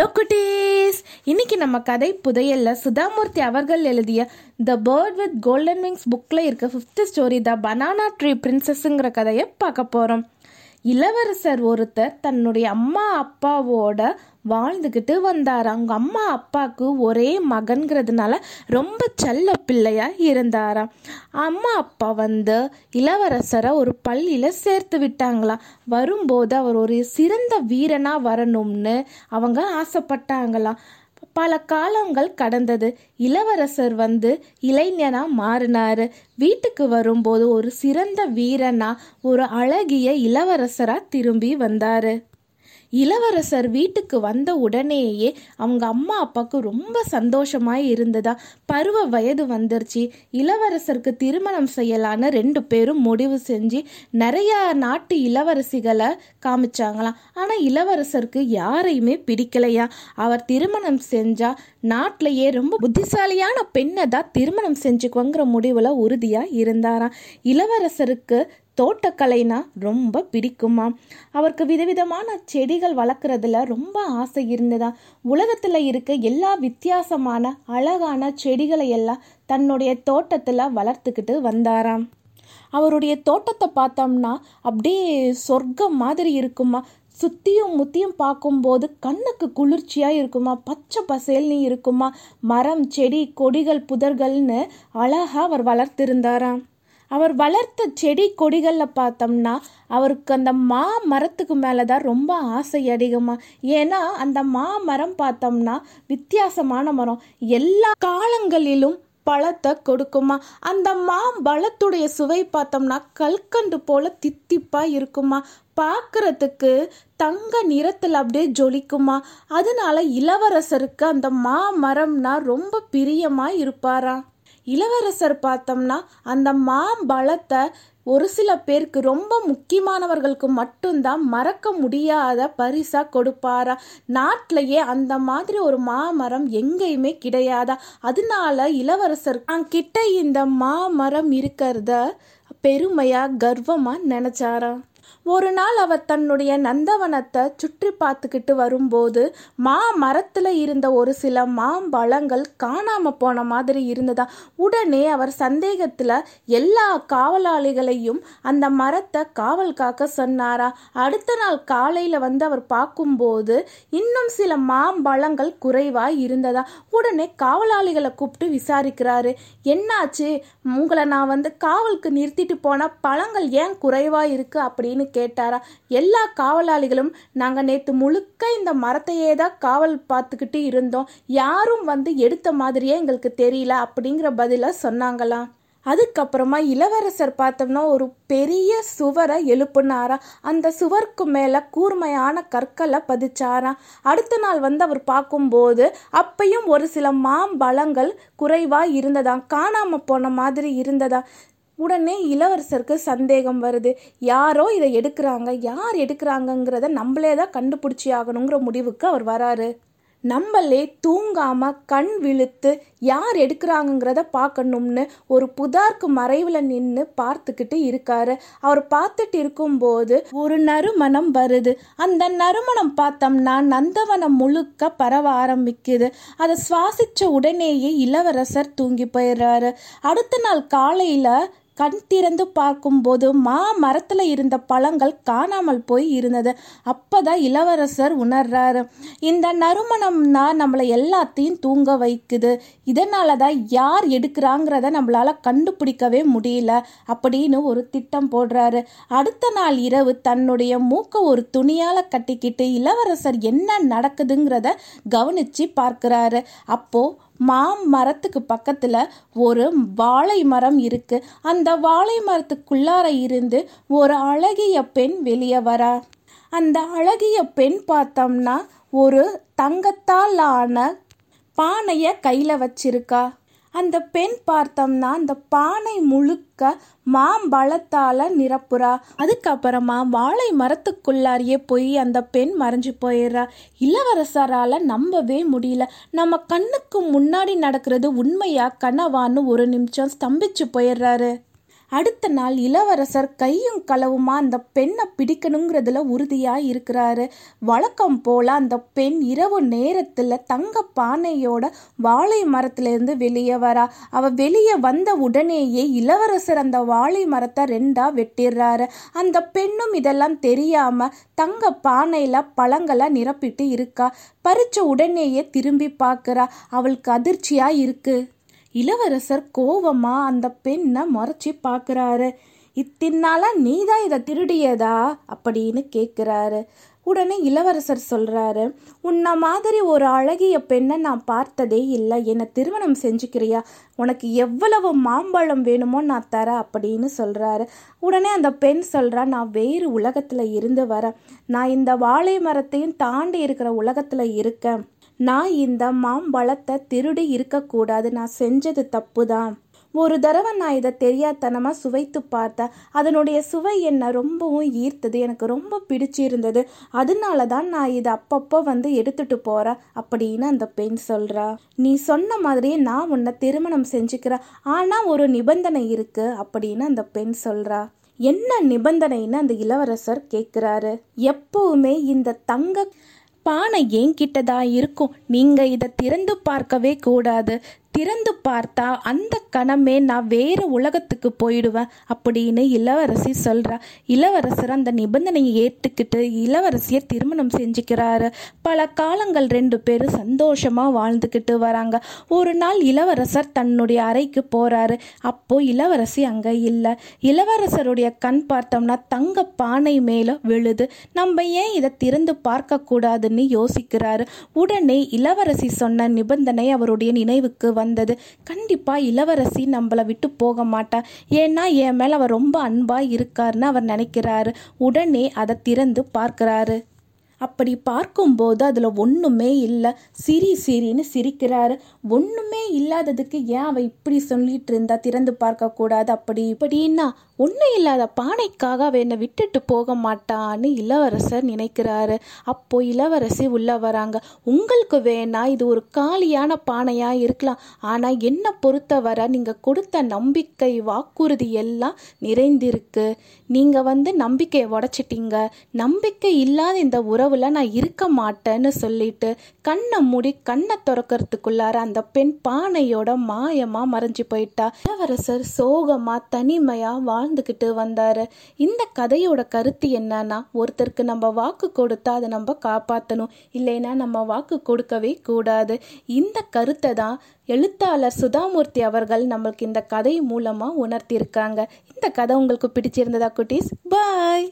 Hello குட்டீஸ் இன்னைக்கு நம்ம கதை புதையல்ல சுதாமூர்த்தி அவர்கள் எழுதிய the bird with golden wings புக்கில் இருக்க fifth story the banana tree பிரின்சஸ்ங்கிற கதையை பார்க்க போகிறோம் இளவரசர் ஒருத்தர் தன்னுடைய அம்மா அப்பாவோட வாழ்ந்துக்கிட்டு வந்தார். அவங்க அம்மா அப்பாவுக்கு ஒரே மகன்கிறதுனால ரொம்ப செல்ல பிள்ளையா இருந்தாராம். அம்மா அப்பா வந்து இளவரசரை ஒரு பள்ளியில் சேர்த்து விட்டாங்களாம் வரும்போது அவர் ஒரு சிறந்த வீரனா வரணும்னு அவங்க ஆசைப்பட்டாங்களாம். பல காலங்கள் கடந்தது. இளவரசர் வந்து இளைஞனா மாறினாரு. வீட்டுக்கு வரும்போது ஒரு சிறந்த வீரனா ஒரு அழகிய இளவரசரா திரும்பி வந்தாரு. இளவரசர் வீட்டுக்கு வந்த உடனேயே அவங்க அம்மா அப்பாவுக்கு ரொம்ப சந்தோஷமாய் இருந்ததா? பருவ வயது வந்துருச்சு. இளவரசருக்கு திருமணம் செய்யலான்னு ரெண்டு பேரும் முடிவு செஞ்சு நிறைய நாட்டு இளவரசிகளை காமிச்சாங்களாம். ஆனால் இளவரசருக்கு யாரையுமே பிடிக்கலையா? அவர் திருமணம் செஞ்சால் நாட்டிலேயே ரொம்ப புத்திசாலியான பெண்ணை தான் திருமணம் செஞ்சுக்குவங்கிற முடிவில் உறுதியாக இருந்தாராம். இளவரசருக்கு தோட்டக்கலைனா ரொம்ப பிடிக்குமா? அவருக்கு விதவிதமான செடிகள் வளர்க்குறதுல ரொம்ப ஆசை இருந்ததா? உலகத்தில் இருக்க எல்லா வித்தியாசமான அழகான செடிகளை எல்லாம் தன்னுடைய தோட்டத்தில் வளர்த்துக்கிட்டு வந்தாராம். அவருடைய தோட்டத்தை பார்த்தோம்னா அப்படியே சொர்க்கம் மாதிரி இருக்குமா? சுத்தியும் முத்தியும் பார்க்கும்போது கண்ணுக்கு குளிர்ச்சியாக இருக்குமா? பச்சை பசேல்னு இருக்குமா? மரம் செடி கொடிகள் புதர்கள்னு அழகாக அவர் வளர்த்திருந்தாராம். அவர் வளர்த்த செடி கொடிகளில் பார்த்தோம்னா அவருக்கு அந்த மா மரத்துக்கு மேலே தான் ரொம்ப ஆசை அதிகமாக ஏன்னா அந்த மா மரம் பார்த்தோம்னா வித்தியாசமான மரம். எல்லா காலங்களிலும் பழத்தை கொடுக்குமா. அந்த மாம்பழத்துடைய சுவை பார்த்தோம்னா கல்கண்டு போல தித்திப்பா இருக்குமா. பார்க்கறதுக்கு தங்க நிறத்தில் அப்படியே ஜொலிக்குமா. அதனால இளவரசருக்கு அந்த மாமரம்னா ரொம்ப பிரியமா இருப்பாராம். இளவரசர் பார்த்தோம்னா அந்த மாம்பழத்தை ஒரு சில பேருக்கு ரொம்ப முக்கியமானவர்களுக்கு மட்டும்தான் மறக்க முடியாத பரிசா கொடுப்பாரா? நாட்டிலேயே அந்த மாதிரி ஒரு மாமரம் எங்கேயுமே கிடையாதா? அதனால இளவரசர் கிட்ட இந்த மாமரம் இருக்கிறத பெருமையா கர்வமா நினைச்சாரா? ஒரு நாள் அவர் தன்னுடைய நந்தவனத்தை சுற்றி பார்த்துக்கிட்டு வரும்போது மா மரத்தில் இருந்த ஒரு சில மாம்பழங்கள் காணாம போன மாதிரி இருந்ததா? உடனே அவர் சந்தேகத்தில் எல்லா காவலாளிகளையும் அந்த மரத்தை காவல் காக்க சொன்னாரா? அடுத்த நாள் காலையில் வந்து அவர் பார்க்கும்போது இன்னும் சில மாம்பழங்கள் குறைவாக இருந்ததா? உடனே காவலாளிகளை கூப்பிட்டு விசாரிக்கிறாரு. என்னாச்சு? உங்களை நான் வந்து காவலுக்கு நிறுத்திட்டு போன பழங்கள் ஏன் குறைவா இருக்கு? அப்படின்னு கேட்டாரா? எல்லா காவலாளிகளும் நாங்கள் நேற்று முழுக்க இந்த மரத்தையே தான் காவல் பார்த்துக்கிட்டு இருந்தோம். யாரும் வந்து எடுத்த மாதிரியே எங்களுக்கு தெரியல அப்படிங்கிற பதிலை சொன்னாங்களாம் அதுக்கப்புறமா இளவரசர் பார்த்தோம்னா ஒரு பெரிய சுவரை எழுப்புனாரா. அந்த சுவருக்கு மேலே கூர்மையான கற்களை பதிச்சாராம் அடுத்த நாள் வந்து அவர் பார்க்கும்போது அப்பையும் ஒரு சில மாம்பழங்கள் குறைவாக இருந்ததாம். காணாமல் போன மாதிரி இருந்ததா. உடனே இளவரசருக்கு சந்தேகம் வருது. யாரோ இதை எடுக்கிறாங்க யார் எடுக்கிறாங்கங்கிறத நம்மளே தான் கண்டுபிடிச்சி ஆகணுங்கிற முடிவுக்கு அவர் வராரு. நம்மளே தூங்காம கண் விழுத்து யார் எடுக்கிறாங்கங்கிறத பார்க்கணும்னு ஒரு புதார்க்கு மறைவில் நின்று பார்த்துக்கிட்டு இருக்காரு. அவர் பார்த்துட்டு இருக்கும்போது ஒரு நறுமணம் வருது. அந்த நறுமணம் பார்த்தோம்னா நந்தவனம் முழுக்க பரவ ஆரம்பிக்குது. அதை சுவாசிச்ச உடனேயே இளவரசர் தூங்கி போயிடுறாரு. அடுத்த நாள் காலையில் கண் திறந்து பார்க்கும்போது மா மரத்தில் இருந்த பழங்கள் காணாமல் போய் இருந்தது. அப்போதான் இளவரசர் உணர்றாரு. இந்த நறுமணம்னா நம்மளை எல்லாத்தையும் தூங்க வைக்குது. இதனால தான் யார் எடுக்கிறாங்கிறத நம்மளால் கண்டுபிடிக்கவே முடியல அப்படின்னு ஒரு திட்டம் போடுறாரு. அடுத்த நாள் இரவு தன்னுடைய மூக்கை ஒரு துணியால் கட்டிக்கிட்டு இளவரசர் என்ன நடக்குதுங்கிறத கவனித்து பார்க்குறாரு. அப்போது மாம் மரத்துக்கு பக்கத்தில் ஒரு வாழை மரம் இருக்கு. அந்த வாழை மரத்துக்குள்ளார இருந்து ஒரு அழகிய பெண் வெளியே வரா. அந்த அழகிய பெண் பார்த்தோம்னா ஒரு தங்கத்தால் ஆன பானையை கையில் வச்சிருக்கா. அந்த பெண் பார்த்தோம்னா அந்த பானை முழுக்க மாம்பழத்தால நிரப்புறா. அதுக்கப்புறமா வாழை மரத்துக்குள்ளாரியே போய் அந்த பெண் மறைஞ்சு போயிடுறா. இளவரசரால நம்பவே முடியல. நம்ம கண்ணுக்கு முன்னாடி நடக்கிறது உண்மையா கனவான்னு ஒரு நிமிஷம் ஸ்தம்பிச்சு போயிடுறாரு. அடுத்த நாள் இளவரசர் கையும் களவுமா அந்த பெண்ணை பிடிக்கணுங்கிறதுல உறுதியா இருக்கிறாரு வழக்கம் போல அந்த பெண் இரவு நேரத்துல தங்க பானையோட வாழை மரத்துல இருந்து வெளியே வரா. அவ வெளியே வந்த உடனேயே இளவரசர் அந்த வாழை மரத்தை ரெண்டா வெட்டிடுறாரு. அந்த பெண்ணும் இதெல்லாம் தெரியாம தங்க பானையில பழங்களை நிரப்பிட்டு இருக்கா. பறிச்ச உடனேயே திரும்பி பார்க்கறா அவளுக்கு அதிர்ச்சியா இருக்கு. இளவரசர் கோவமா அந்த பெண்ணை முறைச்சி பார்க்குறாரு. இத்தின்னால நீ தான் இதை திருடியதா? அப்படின்னு கேட்குறாரு உடனே இளவரசர் சொல்றாரு உன்ன மாதிரி ஒரு அழகிய பெண்ணை நான் பார்த்ததே இல்லை. என்னை திருமணம் செஞ்சுக்கிறியா? உனக்கு எவ்வளவு மாம்பழம் வேணுமோ நான் தரேன் அப்படின்னு சொல்றாரு. உடனே அந்த பெண் சொல்றா நான் வேறு உலகத்துல இருந்து வரேன். நான் இந்த வாழை மரத்தையும் தாண்டி இருக்கிற உலகத்துல இருக்கேன். நான் இந்த மாம்பழத்தை திருடி இருக்கக்கூடாது. நான் செஞ்சது தப்பு தான் ஒரு தடவை நான் இதை தெரியாதனமாக சுவைத்து பார்த்தேன் அதனுடைய சுவை என்னை ரொம்பவும் ஈர்த்தது. எனக்கு ரொம்ப பிடிச்சிருந்தது. அதனால தான் நான் இதை அப்பப்போ வந்து எடுத்துட்டு போகிறேன் அப்படின்னு அந்த பெண் சொல்கிறா நீ சொன்ன மாதிரியே நான் உன்னை திருமணம் செஞ்சுக்கிறேன். ஆனால் ஒரு நிபந்தனை இருக்கு அப்படின்னு அந்த பெண் சொல்கிறா என்ன நிபந்தனைன்னு அந்த இளவரசர் கேட்குறாரு எப்பவுமே இந்த தங்க பானை என்கிட்ட இருக்கும்? நீங்க இதை திறந்து பார்க்கவே கூடாது. திறந்து பார்த்தா அந்த கணமே நான் வேறு உலகத்துக்கு போயிடுவேன் அப்படின்னு இளவரசி சொல்கிறா இளவரசர் அந்த நிபந்தனையை ஏற்றுக்கிட்டு இளவரசியை திருமணம் செஞ்சுக்கிறாரு. பல காலங்கள் ரெண்டு பேரும் சந்தோஷமா வாழ்ந்துக்கிட்டு வராங்க. ஒரு நாள் இளவரசர் தன்னுடைய அறைக்கு போகிறாரு அப்போது இளவரசி அங்கே இல்லை. இளவரசருடைய கண் பார்த்தோம்னா தங்க பானை மேலே விழுது. நம்ம ஏன் இதை திறந்து பார்க்கக்கூடாதுன்னு யோசிக்கிறாரு. உடனே இளவரசி சொன்ன நிபந்தனை அவருடைய நினைவுக்கு வந்தது. கண்டிப்பாக இளவரசி நம்மளை விட்டு போக மாட்டா. ஏன்னா என் மேலே அவர் ரொம்ப அன்பாக இருக்காருன்னு அவர் நினைக்கிறாரு. உடனே அதை திறந்து பார்க்குறாரு. அப்படி பார்க்கும்போது அதில் ஒன்றுமே இல்லை. சிரி சிரின்னு சிரிக்கிறாரு. ஒன்றுமே இல்லாததுக்கு ஏன் அவள் இப்படி சொல்லிட்டு இருந்தா? திறந்து பார்க்கக்கூடாது. அப்படி இப்படின்னா ஒன்றும் இல்லாத பானைக்காக அவ என்னை விட்டுட்டு போக மாட்டான்னு இளவரசர் நினைக்கிறாரு. அப்போ இளவரசி உள்ள வராங்க. உங்களுக்கு வேணா இது ஒரு காலியான பானையா இருக்கலாம். ஆனால் என்னை பொறுத்தவரை நீங்கள் கொடுத்த நம்பிக்கை வாக்குறுதி எல்லாம் நிறைந்திருக்கு. நீங்கள் வந்து நம்பிக்கையை உடைச்சிட்டீங்க. நம்பிக்கை இல்லாத இந்த உறவுல நான் இருக்க மாட்டேன்னு சொல்லிட்டு கண்ணை மூடி கண்ணை திறக்கிறதுக்குள்ளார அந்த பெண் பானையோட மாயமா மறைஞ்சு போயிட்டா. இளவரசர் சோகமா தனிமையா வாழ்ந்துக்கிட்டு வந்தாரு. இந்த கதையோட கருத்து என்னன்னா ஒருத்தருக்கு நம்ம வாக்கு கொடுத்தா அதை நம்ம காப்பாற்றணும் இல்லைன்னா நம்ம வாக்கு கொடுக்கவே கூடாது. இந்த கருத்தை தான் எழுத்தாளர் சுதாமூர்த்தி அவர்கள் நம்மளுக்கு இந்த கதை மூலமாக உணர்த்தியிருக்காங்க. இந்த கதை உங்களுக்கு பிடிச்சிருந்ததா குட்டீஸ்? பாய்!